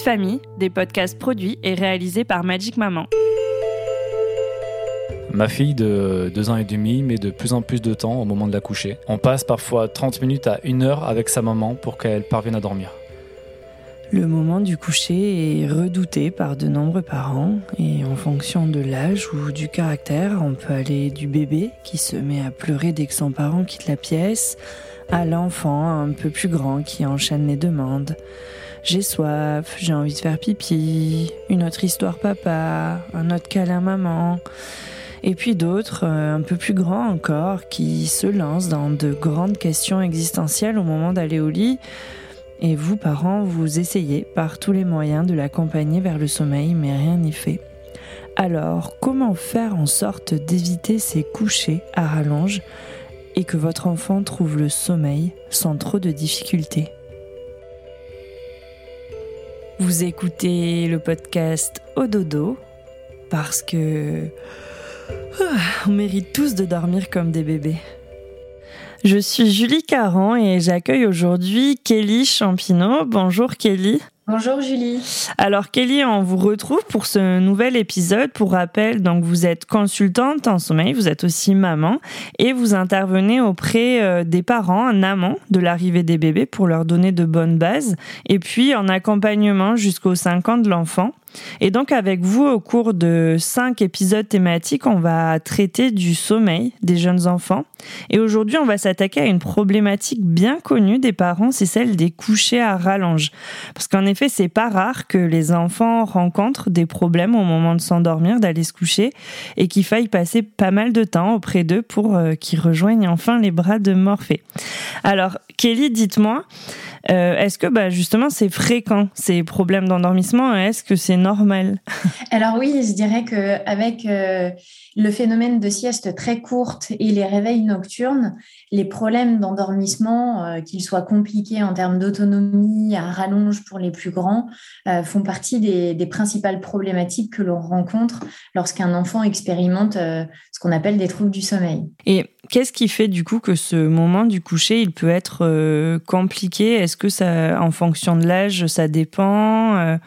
Famille, des podcasts produits et réalisés par Magic Maman. Ma fille de deux ans et demi met de plus en plus de temps au moment de la coucher. On passe parfois 30 minutes à une heure avec sa maman pour qu'elle parvienne à dormir. Le moment du coucher est redouté par de nombreux parents et en fonction de l'âge ou du caractère, on peut aller du bébé qui se met à pleurer dès que son parent quitte la pièce à l'enfant un peu plus grand qui enchaîne les demandes. J'ai soif, j'ai envie de faire pipi, une autre histoire papa, un autre câlin maman. Et puis d'autres, euh, un peu plus grands encore, qui se lancent dans de grandes questions existentielles au moment d'aller au lit. Et vous, parents, vous essayez par tous les moyens de l'accompagner vers le sommeil, mais rien n'y fait. Alors, comment faire en sorte d'éviter ces couchers à rallonge et que votre enfant trouve le sommeil sans trop de difficultés? Vous écoutez le podcast Au dodo parce que ah, on mérite tous de dormir comme des bébés. Je suis Julie Caran et j'accueille aujourd'hui Kelly Champineau. Bonjour Kelly. Bonjour Julie. Alors Kelly, on vous retrouve pour ce nouvel épisode. Pour rappel, donc vous êtes consultante en sommeil, vous êtes aussi maman et vous intervenez auprès euh, des parents en amont de l'arrivée des bébés pour leur donner de bonnes bases et puis en accompagnement jusqu'aux 5 ans de l'enfant. Et donc avec vous, au cours de cinq épisodes thématiques, on va traiter du sommeil des jeunes enfants. Et aujourd'hui, on va s'attaquer à une problématique bien connue des parents, c'est celle des couchers à rallonge. Parce qu'en effet, c'est pas rare que les enfants rencontrent des problèmes au moment de s'endormir, d'aller se coucher, et qu'il faille passer pas mal de temps auprès d'eux pour euh, qu'ils rejoignent enfin les bras de Morphée. Alors, Kelly, dites-moi, euh, est-ce que bah, justement c'est fréquent ces problèmes d'endormissement? Est-ce que c'est normal. Alors oui, je dirais que avec euh, le phénomène de sieste très courte et les réveils nocturnes, les problèmes d'endormissement, euh, qu'ils soient compliqués en termes d'autonomie, à rallonge pour les plus grands, font partie des, principales problématiques que l'on rencontre lorsqu'un enfant expérimente qu'on appelle des troubles du sommeil. Et Qu'est-ce qui fait du coup que ce moment du coucher, il peut être euh, compliqué? Est-ce que ça, en fonction de l'âge, ça dépend? Euh,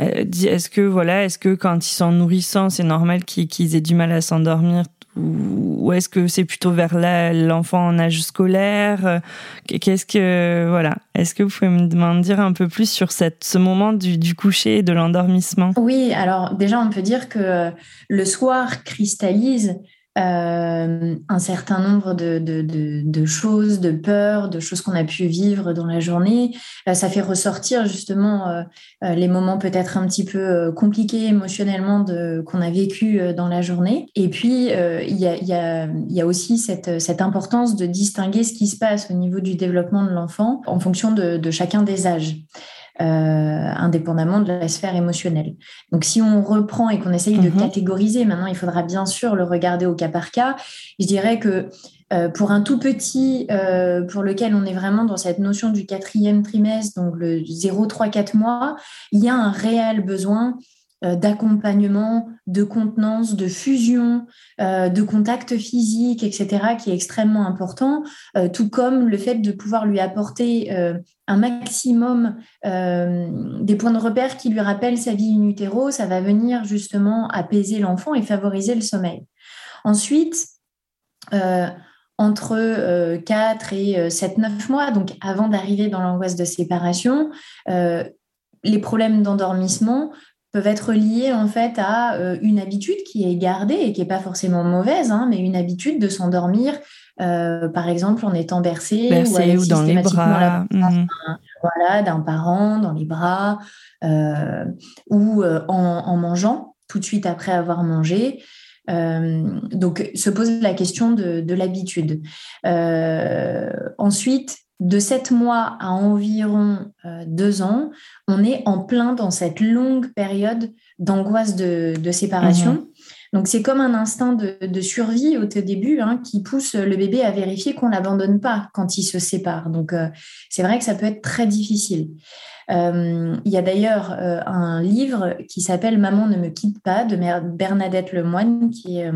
euh, Est-ce que voilà, est-ce que quand ils sont nourrissants, c'est normal qu'ils aient du mal à s'endormir ou est-ce que c'est plutôt vers l'enfant en âge scolaire? Qu'est-ce que voilà. Est-ce que vous pouvez me dire un peu plus sur cette, ce moment du, du coucher et de l'endormissement? Oui, alors déjà on peut dire que le soir cristallise euh, un certain nombre de, choses, de peurs, de choses qu'on a pu vivre dans la journée. Euh, ça fait ressortir justement euh, les moments peut-être un petit peu compliqués émotionnellement qu'on a vécu dans la journée. Et puis, il y a, aussi cette, importance de distinguer ce qui se passe au niveau du développement de l'enfant en fonction de, chacun des âges. Euh, indépendamment de la sphère émotionnelle. Donc, si on reprend et qu'on essaye de mhm. catégoriser, maintenant, il faudra bien sûr le regarder au cas par cas. Je dirais que euh, pour un tout petit, euh, pour lequel on est vraiment dans cette notion du quatrième trimestre, donc le 0, 3, 4 mois, il y a un réel besoin d'accompagnement, de contenance, de fusion, euh, de contact physique, etc., qui est extrêmement important, euh, tout comme le fait de pouvoir lui apporter un maximum des points de repère qui lui rappellent sa vie in utero, ça va venir justement apaiser l'enfant et favoriser le sommeil. Ensuite, entre 4 et 7-9 mois, donc avant d'arriver dans l'angoisse de séparation, les problèmes d'endormissement peuvent être liées en fait à euh, une habitude qui est gardée et qui n'est pas forcément mauvaise, hein, mais une habitude de s'endormir, euh, par exemple en étant bercé, ou, dans les bras, mhm. voilà, d'un parent dans les bras, euh, ou en, mangeant tout de suite après avoir mangé. donc, se pose la question de, de l'habitude. ensuite, de 7 mois à environ 2 ans, on est en plein dans cette longue période d'angoisse de, séparation. Mhm. Donc c'est comme un instinct de, survie au début hein, qui pousse le bébé à vérifier qu'on l'abandonne pas quand il se sépare. Donc euh, c'est vrai que ça peut être très difficile. Euh, il y a d'ailleurs euh, un livre qui s'appelle Maman ne me quitte pas de Bernadette Lemoine qui est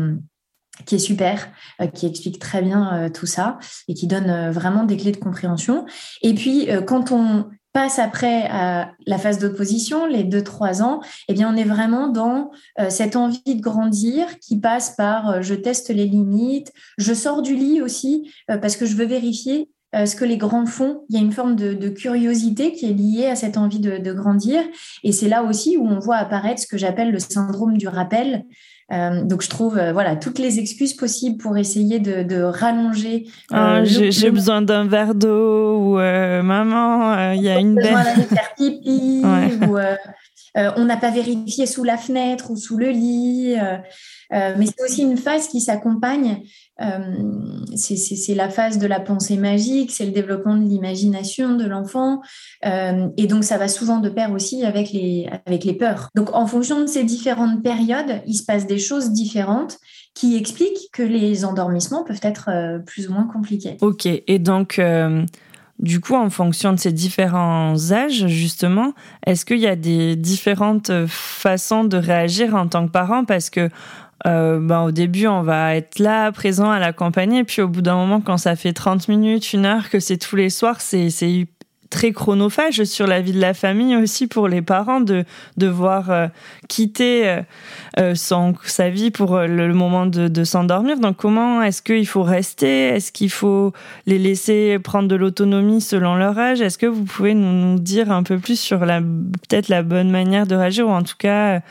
qui est super, qui explique très bien tout ça et qui donne vraiment des clés de compréhension. Et puis, quand on passe après à la phase d'opposition, les 2-3 ans, eh bien, on est vraiment dans euh, cette envie de grandir qui passe par euh, je teste les limites, je sors du lit aussi euh, parce que je veux vérifier ce que les grands font. Il y a une forme de, curiosité qui est liée à cette envie de grandir. Et c'est là aussi où on voit apparaître ce que j'appelle le syndrome du rappel, euh, donc je trouve euh, voilà toutes les excuses possibles pour essayer de, rallonger. Euh, ah, j'ai besoin d'un verre d'eau ou maman, il y a une besoin d'aller faire pipi ou on n'a pas vérifié sous la fenêtre ou sous le lit. Mais c'est aussi une phase qui s'accompagne euh, c'est la phase de la pensée magique, c'est le développement de l'imagination de l'enfant. Euh, et donc, ça va souvent de pair aussi avec les, avec les peurs. Donc, en fonction de ces différentes périodes, il se passe des choses différentes qui expliquent que les endormissements peuvent être euh, plus ou moins compliqués. Ok, et donc... Du coup, en fonction de ces différents âges, justement, est-ce qu'il y a des différentes façons de réagir en tant que parent? Parce que ben, au début, on va être là, présent à l'accompagner. Et puis au bout d'un moment, quand ça fait 30 minutes, une heure, que c'est tous les soirs, c'est très chronophage sur la vie de la famille aussi pour les parents de devoir euh, quitter euh, euh, son, sa vie pour le, moment de, de s'endormir. Donc comment est-ce qu'il faut rester? Est-ce qu'il faut les laisser prendre de l'autonomie selon leur âge? Est-ce que vous pouvez nous, nous, dire un peu plus sur la peut-être la bonne manière de réagir ou en tout cas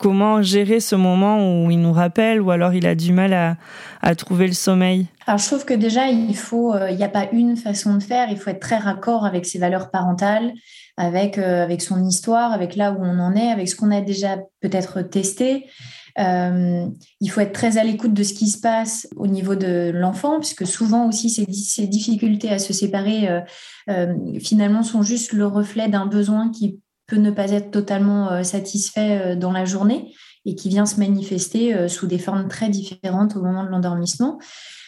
comment gérer ce moment où il nous rappelle ou alors il a du mal à, trouver le sommeil alors, je trouve que déjà, il faut, euh, n'y a pas une façon de faire. Il faut être très raccord avec ses valeurs parentales, avec, euh, avec son histoire, avec là où on en est, avec ce qu'on a déjà peut-être testé. Euh, il faut être très à l'écoute de ce qui se passe au niveau de l'enfant, puisque souvent aussi ces, ces difficultés à se séparer, finalement, sont juste le reflet d'un besoin qui peut ne pas être totalement satisfait dans la journée et qui vient se manifester sous des formes très différentes au moment de l'endormissement.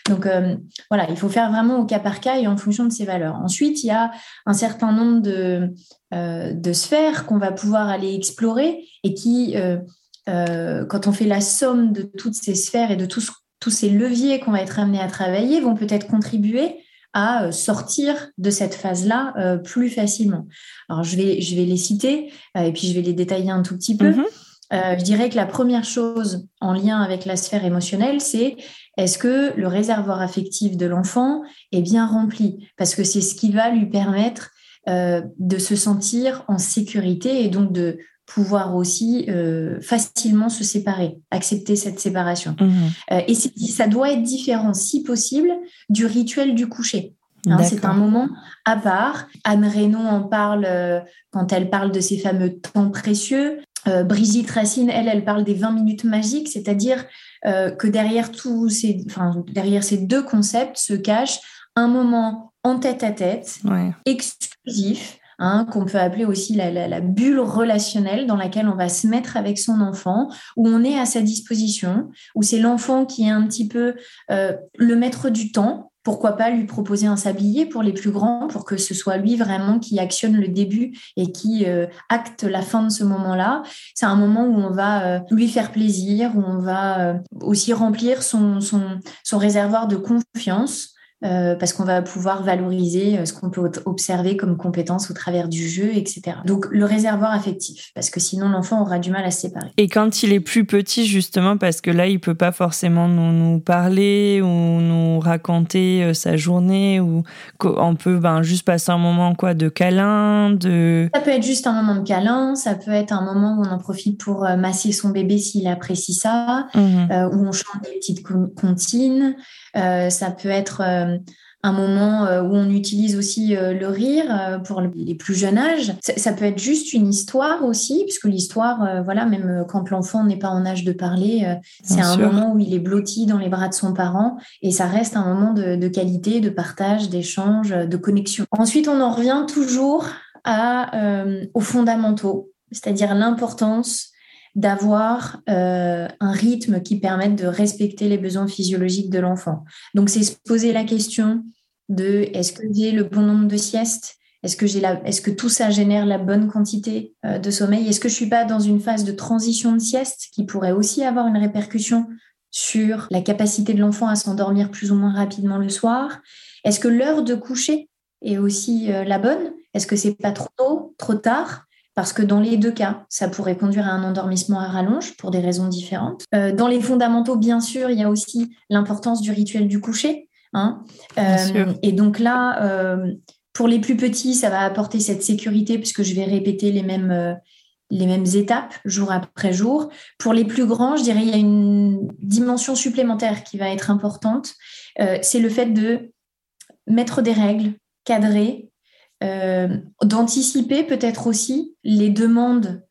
Donc euh, voilà, il faut faire vraiment au cas par cas et en fonction de ses valeurs. Ensuite, il y a un certain nombre de, euh, de sphères qu'on va pouvoir aller explorer et qui, euh, quand on fait la somme de toutes ces sphères et de tous, tous ces leviers qu'on va être amené à travailler, vont peut-être contribuer à sortir de cette phase-là plus facilement. Alors, je vais, je vais les citer et puis je vais les détailler un tout petit peu. Mm-hmm. je dirais que la première chose en lien avec la sphère émotionnelle, c'est est-ce que le réservoir affectif de l'enfant est bien rempli? Parce que c'est ce qui va lui permettre euh, de se sentir en sécurité et donc de pouvoir aussi euh, facilement se séparer, accepter cette séparation. Mmh. Euh, et ça doit être différent, si possible, du rituel du coucher. Hein, c'est un moment à part. Anne Reynaud en parle quand elle parle de ces fameux temps précieux. Brigitte Racine, elle, elle parle des 20 minutes magiques, c'est-à-dire euh, que derrière, tous ces, enfin, derrière ces deux concepts se cache un moment en tête à tête, exclusif, hein, qu'on peut appeler aussi la, bulle relationnelle dans laquelle on va se mettre avec son enfant, où on est à sa disposition, où c'est l'enfant qui est un petit peu euh, le maître du temps, pourquoi pas lui proposer un sablier pour les plus grands, pour que ce soit lui vraiment qui actionne le début et qui euh, acte la fin de ce moment-là. C'est un moment où on va euh, lui faire plaisir, où on va aussi remplir son réservoir de confiance euh, parce qu'on va pouvoir valoriser euh, ce qu'on peut observer comme compétences au travers du jeu, etc. Donc le réservoir affectif, parce que sinon l'enfant aura du mal à se séparer. Et quand il est plus petit, justement, parce que là, il peut pas forcément nous, nous parler ou nous raconter euh, sa journée, ou on peut ben, juste passer un moment quoi de câlin, de... Ça peut être juste un moment de câlin, ça peut être un moment où on en profite pour masser son bébé s'il apprécie ça, mmh où on chante des petites comptines. Ça peut être un moment euh, où on utilise aussi euh, le rire euh, pour les plus jeunes âges. Ça, peut être juste une histoire aussi, puisque l'histoire, voilà, même quand l'enfant n'est pas en âge de parler, c'est un moment où il est blotti dans les bras de son parent et ça reste un moment de, qualité, de partage, d'échange, de connexion. Ensuite, on en revient toujours à, aux fondamentaux, c'est-à-dire l'importance d'avoir un rythme qui permette de respecter les besoins physiologiques de l'enfant. Donc, c'est se poser la question de est-ce que j'ai le bon nombre de siestes? Est-ce que, j'ai est-ce que tout ça génère la bonne quantité euh, de sommeil? Est-ce que je ne suis pas dans une phase de transition de sieste qui pourrait aussi avoir une répercussion sur la capacité de l'enfant à s'endormir plus ou moins rapidement le soir? Est-ce que l'heure de coucher est aussi euh, la bonne? Est-ce que c'est pas trop tôt, trop tard? Parce que dans les deux cas, ça pourrait conduire à un endormissement à rallonge pour des raisons différentes. Euh, dans les fondamentaux, bien sûr, il y a aussi l'importance du rituel du coucher. Hein. Euh, et donc là, euh, pour les plus petits, ça va apporter cette sécurité puisque je vais répéter les mêmes, les mêmes étapes jour après jour. Pour les plus grands, je dirais il y a une dimension supplémentaire qui va être importante. c'est le fait de mettre des règles, cadrer, d'anticiper peut-être aussi les demandes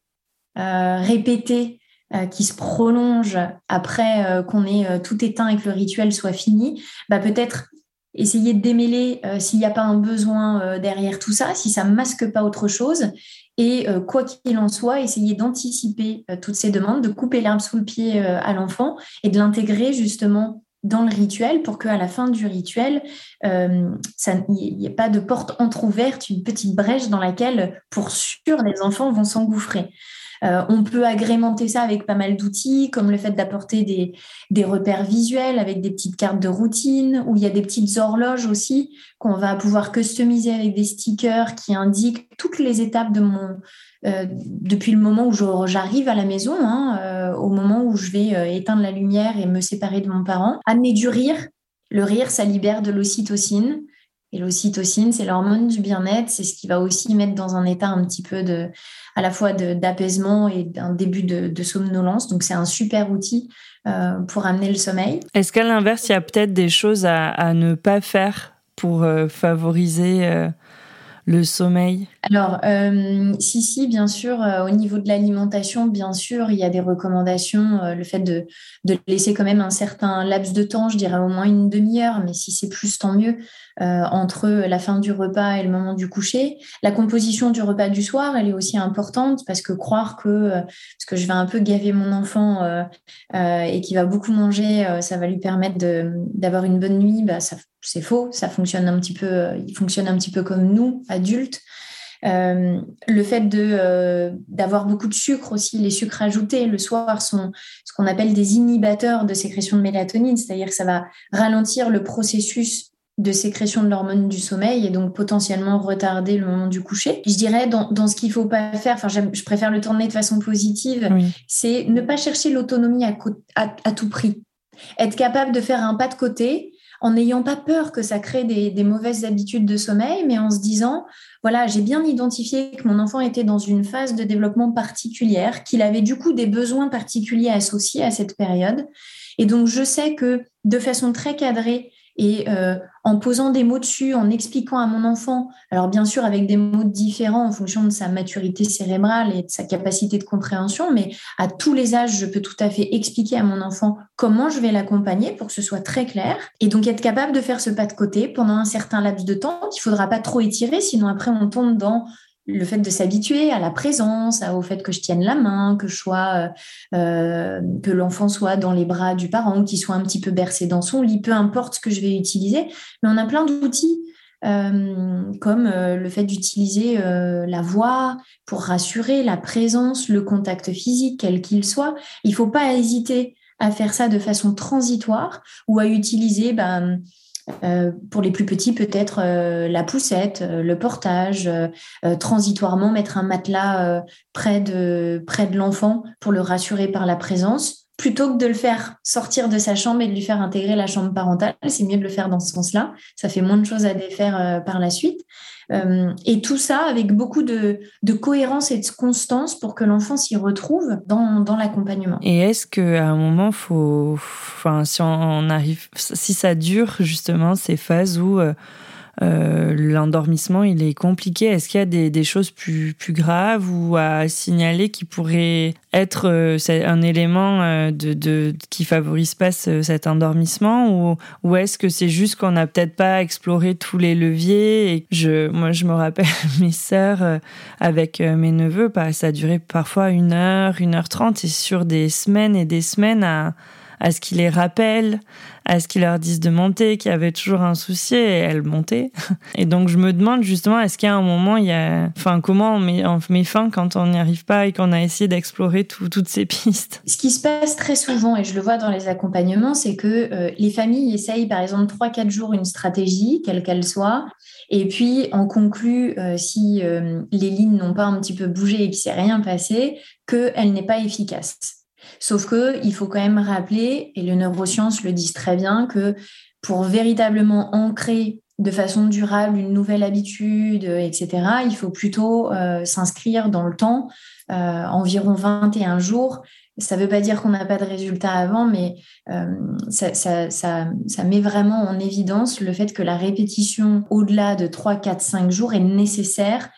répétées euh, qui se prolonge après euh, qu'on ait euh, tout éteint et que le rituel soit fini, bah peut-être essayer de démêler s'il n'y a pas un besoin derrière tout ça, si ça masque pas autre chose. Et quoi qu'il en soit, essayer d'anticiper toutes ces demandes, de couper l'herbe sous le pied à l'enfant et de l'intégrer justement dans le rituel pour qu'à la fin du rituel, il n'y ait pas de porte entr'ouverte, une petite brèche dans laquelle, pour sûr, les enfants vont s'engouffrer. Euh, on peut agrémenter ça avec pas mal d'outils, comme le fait d'apporter des, repères visuels avec des petites cartes de routine, où il y a des petites horloges aussi qu'on va pouvoir customiser avec des stickers qui indiquent toutes les étapes de mon, euh, depuis le moment où j'arrive à la maison, hein, euh, au moment où je vais éteindre la lumière et me séparer de mon parent. Amener du rire. Le rire, ça libère de l'ocytocine. Et l'ocytocine, c'est l'hormone du bien-être, c'est ce qui va aussi mettre dans un état un petit peu de, à la fois d'apaisement et d'un début de, somnolence. Donc c'est un super outil euh, pour amener le sommeil. Est-ce qu'à l'inverse, il y a peut-être des choses à, ne pas faire pour euh, favoriser euh, le sommeil? Alors, euh, si, si, bien sûr, euh, au niveau de l'alimentation, bien sûr, il y a des recommandations, euh, le fait de, laisser quand même un certain laps de temps, je dirais au moins une demi-heure, mais si c'est plus, tant mieux, entre la fin du repas et le moment du coucher. La composition du repas du soir, elle est aussi importante parce que croire que, parce que je vais un peu gaver mon enfant et qu'il va beaucoup manger, ça va lui permettre d'avoir une bonne nuit, bah, ça c'est faux, ça fonctionne un petit peu, euh, il fonctionne un petit peu comme nous, adultes. Euh, le fait de euh, d'avoir beaucoup de sucre aussi, les sucres ajoutés le soir sont ce qu'on appelle des inhibateurs de sécrétion de mélatonine, c'est-à-dire que ça va ralentir le processus de sécrétion de l'hormone du sommeil et donc potentiellement retarder le moment du coucher. Je dirais dans, dans ce qu'il faut pas faire, enfin je préfère le tourner de façon positive, c'est ne pas chercher l'autonomie à, à, tout prix. Être capable de faire un pas de côté, en n'ayant pas peur que ça crée des, mauvaises habitudes de sommeil, mais en se disant, voilà, j'ai bien identifié que mon enfant était dans une phase de développement particulière, qu'il avait du coup des besoins particuliers associés à cette période. Et donc, je sais que de façon très cadrée, et euh, en posant des mots dessus, en expliquant à mon enfant, alors bien sûr avec des mots différents en fonction de sa maturité cérébrale et de sa capacité de compréhension, mais à tous les âges, je peux tout à fait expliquer à mon enfant comment je vais l'accompagner pour que ce soit très clair. Et donc être capable de faire ce pas de côté pendant un certain laps de temps qu'il faudra pas trop étirer, sinon après on tombe dans le fait de s'habituer à la présence, au fait que je tienne la main, que je sois, euh, euh, que l'enfant soit dans les bras du parent, qu'il soit un petit peu bercé dans son lit, peu importe ce que je vais utiliser. Mais on a plein d'outils euh, comme le fait d'utiliser la voix pour rassurer, la présence, le contact physique, quel qu'il soit. Il ne faut pas hésiter à faire ça de façon transitoire ou à utiliser ben, euh, pour les plus petits, peut-être euh, la poussette, euh, le portage, transitoirement mettre un matelas près de, près de l'enfant pour le rassurer par la présence. Plutôt que de le faire sortir de sa chambre et de lui faire intégrer la chambre parentale, c'est mieux de le faire dans ce sens-là. Ça fait moins de choses à défaire euh, par la suite. Euh, et tout ça avec beaucoup de, cohérence et de constance pour que l'enfant s'y retrouve dans, l'accompagnement. Et est-ce qu'à un moment, faut, enfin, si on arrive, si ça dure justement ces phases où euh, euh, l'endormissement il est compliqué. Est-ce qu'il y a des, choses plus, plus graves ou à signaler qui pourraient être euh, un élément euh, qui favorise pas cet endormissement ou, ou est-ce que c'est juste qu'on n'a peut-être pas exploré tous les leviers je, moi je me rappelle mes sœurs avec mes neveux, bah, ça duré parfois une heure, une heure trente et sur des semaines et des semaines à à ce qu'ils les rappellent, à ce qu'ils leur disent de monter, qu'il y avait toujours un souci et elles montaient. Et donc je me demande justement, est-ce qu'il y a un moment, il y a, enfin comment on met, fin quand on n'y arrive pas et qu'on a essayé d'explorer toutes ces pistes? Ce qui se passe très souvent, et je le vois dans les accompagnements, c'est que euh, les familles essayent par exemple 3-4 jours une stratégie, quelle qu'elle soit, et puis on conclut, euh, si euh, les lignes n'ont pas un petit peu bougé et qu'il s'est rien passé, qu'elle n'est pas efficace. Sauf que il faut quand même rappeler, et les neurosciences le disent très bien, que pour véritablement ancrer de façon durable une nouvelle habitude, etc., il faut plutôt euh, s'inscrire dans le temps, euh, environ 21 jours. Ça ne veut pas dire qu'on n'a pas de résultat avant, mais euh, ça, ça, met vraiment en évidence le fait que la répétition au-delà de 3, 4, 5 jours est nécessaire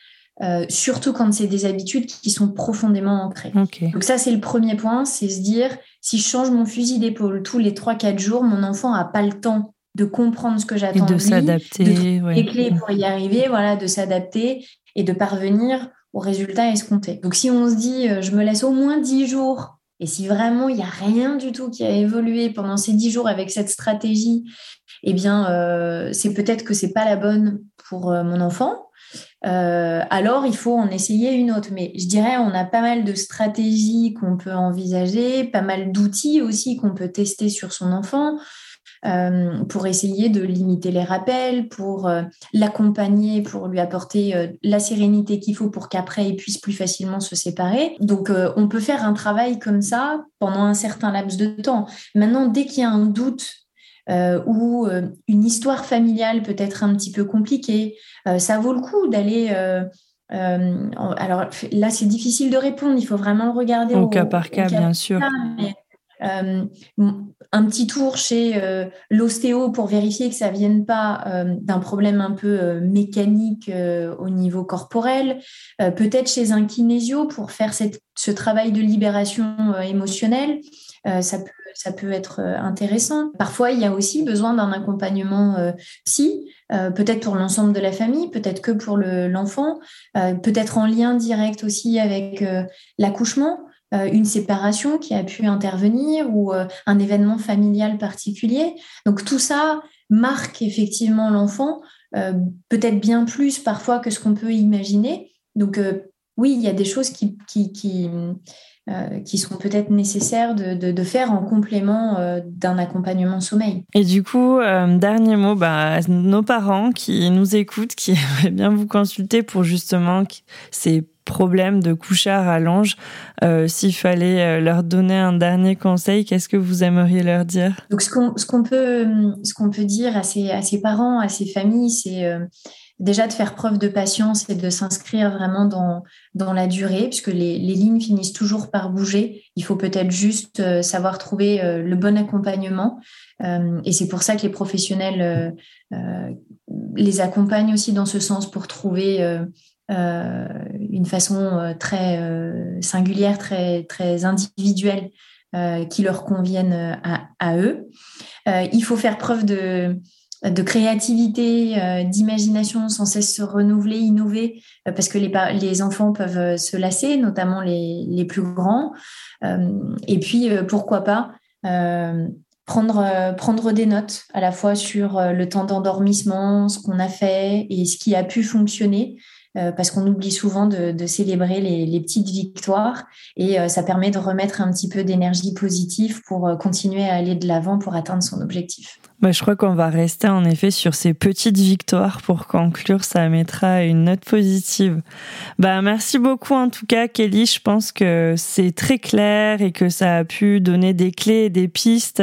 euh, surtout quand c'est des habitudes qui sont profondément ancrées. Donc ça, c'est le premier point, c'est se dire, si je change mon fusil d'épaule tous les 3-4 jours, mon enfant n'a pas le temps de comprendre ce que j'attends de, de s'adapter, de les clés pour y arriver, voilà, de s'adapter et de parvenir au résultat escompté. Donc si on se dit, euh, je me laisse au moins 10 jours, et si vraiment il n'y a rien du tout qui a évolué pendant ces 10 jours avec cette stratégie, eh bien, euh, c'est peut-être que c'est pas la bonne pour mon enfant. Euh, alors il faut en essayer une autre. Mais je dirais, on a pas mal de stratégies qu'on peut envisager, pas mal d'outils aussi qu'on peut tester sur son enfant. Euh, pour essayer de limiter les rappels, pour euh, l'accompagner, pour lui apporter la sérénité qu'il faut pour qu'après il puisse plus facilement se séparer. Donc on peut faire un travail comme ça pendant un certain laps de temps. Maintenant, dès qu'il y a un doute ou euh, une histoire familiale peut être un petit peu compliquée, euh, ça vaut le coup d'aller... alors là, c'est difficile de répondre, il faut vraiment le regarder au, cas par cas, bien sûr. Un petit tour chez l'ostéo pour vérifier que ça ne vienne pas d'un problème un peu mécanique au niveau corporel, peut-être chez un kinésio pour faire ce travail de libération émotionnelle. ça peut être euh, intéressant. Parfois, il y a aussi besoin d'un accompagnement euh, euh, peut-être pour l'ensemble de la famille, peut-être que pour l'enfant, peut-être en lien direct aussi avec l'accouchement, une séparation qui a pu intervenir ou un événement familial particulier. Donc tout ça marque effectivement l'enfant, peut-être bien plus parfois que ce qu'on peut imaginer. Donc oui, il y a des choses qui, qui, qui euh, qui seront peut-être nécessaires de, de, faire en complément euh, d'un accompagnement sommeil. Et du coup, euh, dernier mot, bah, nos parents qui nous écoutent, qui aimeraient bien vous consulter pour justement ces problèmes de couchard à l'ange, s'il fallait leur donner un dernier conseil, qu'est-ce que vous aimeriez leur dire? Donc, ce qu'on qu'on peut, qu'on peut dire à ces, à ces parents, à ces familles, c'est déjà de faire preuve de patience et de s'inscrire vraiment dans, dans la durée, puisque les, les, lignes finissent toujours par bouger. Il faut peut-être juste euh, savoir trouver euh, le bon accompagnement. Euh, et c'est pour ça que les professionnels les accompagnent aussi dans ce sens pour trouver une façon très singulière, très, très individuelle qui leur convienne à, eux. il faut faire preuve de de créativité, euh, d'imagination sans cesse se renouveler, innover, euh, parce que les, les enfants peuvent euh, se lasser, notamment les, les plus grands. et puis, pourquoi pas prendre, prendre des notes à la fois sur le temps d'endormissement, ce qu'on a fait et ce qui a pu fonctionner. Parce qu'on oublie souvent de, célébrer les, petites victoires et ça permet de remettre un petit peu d'énergie positive pour continuer à aller de l'avant pour atteindre son objectif. Bah, je crois qu'on va rester en effet sur ces petites victoires pour conclure. Ça mettra une note positive. Bah, merci beaucoup en tout cas, Kelly. Je pense que c'est très clair et que ça a pu donner des clés et des pistes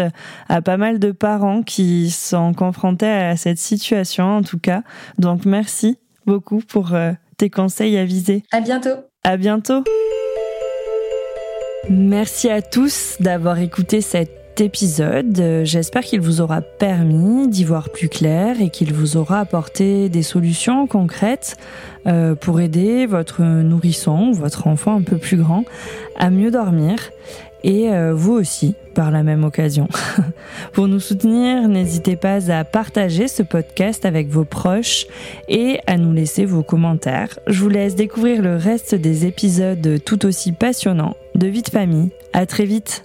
à pas mal de parents qui sont confrontés à cette situation en tout cas. Donc merci beaucoup pour euh, tes conseils avisés. À bientôt. À bientôt. Merci à tous d'avoir écouté cette épisode. Euh, j'espère qu'il vous aura permis d'y voir plus clair et qu'il vous aura apporté des solutions concrètes euh, pour aider votre nourrisson, votre enfant un peu plus grand, à mieux dormir et euh, vous aussi par la même occasion. Pour nous soutenir, n'hésitez pas à partager ce podcast avec vos proches et à nous laisser vos commentaires. Je vous laisse découvrir le reste des épisodes tout aussi passionnants de Vie de famille. À très vite.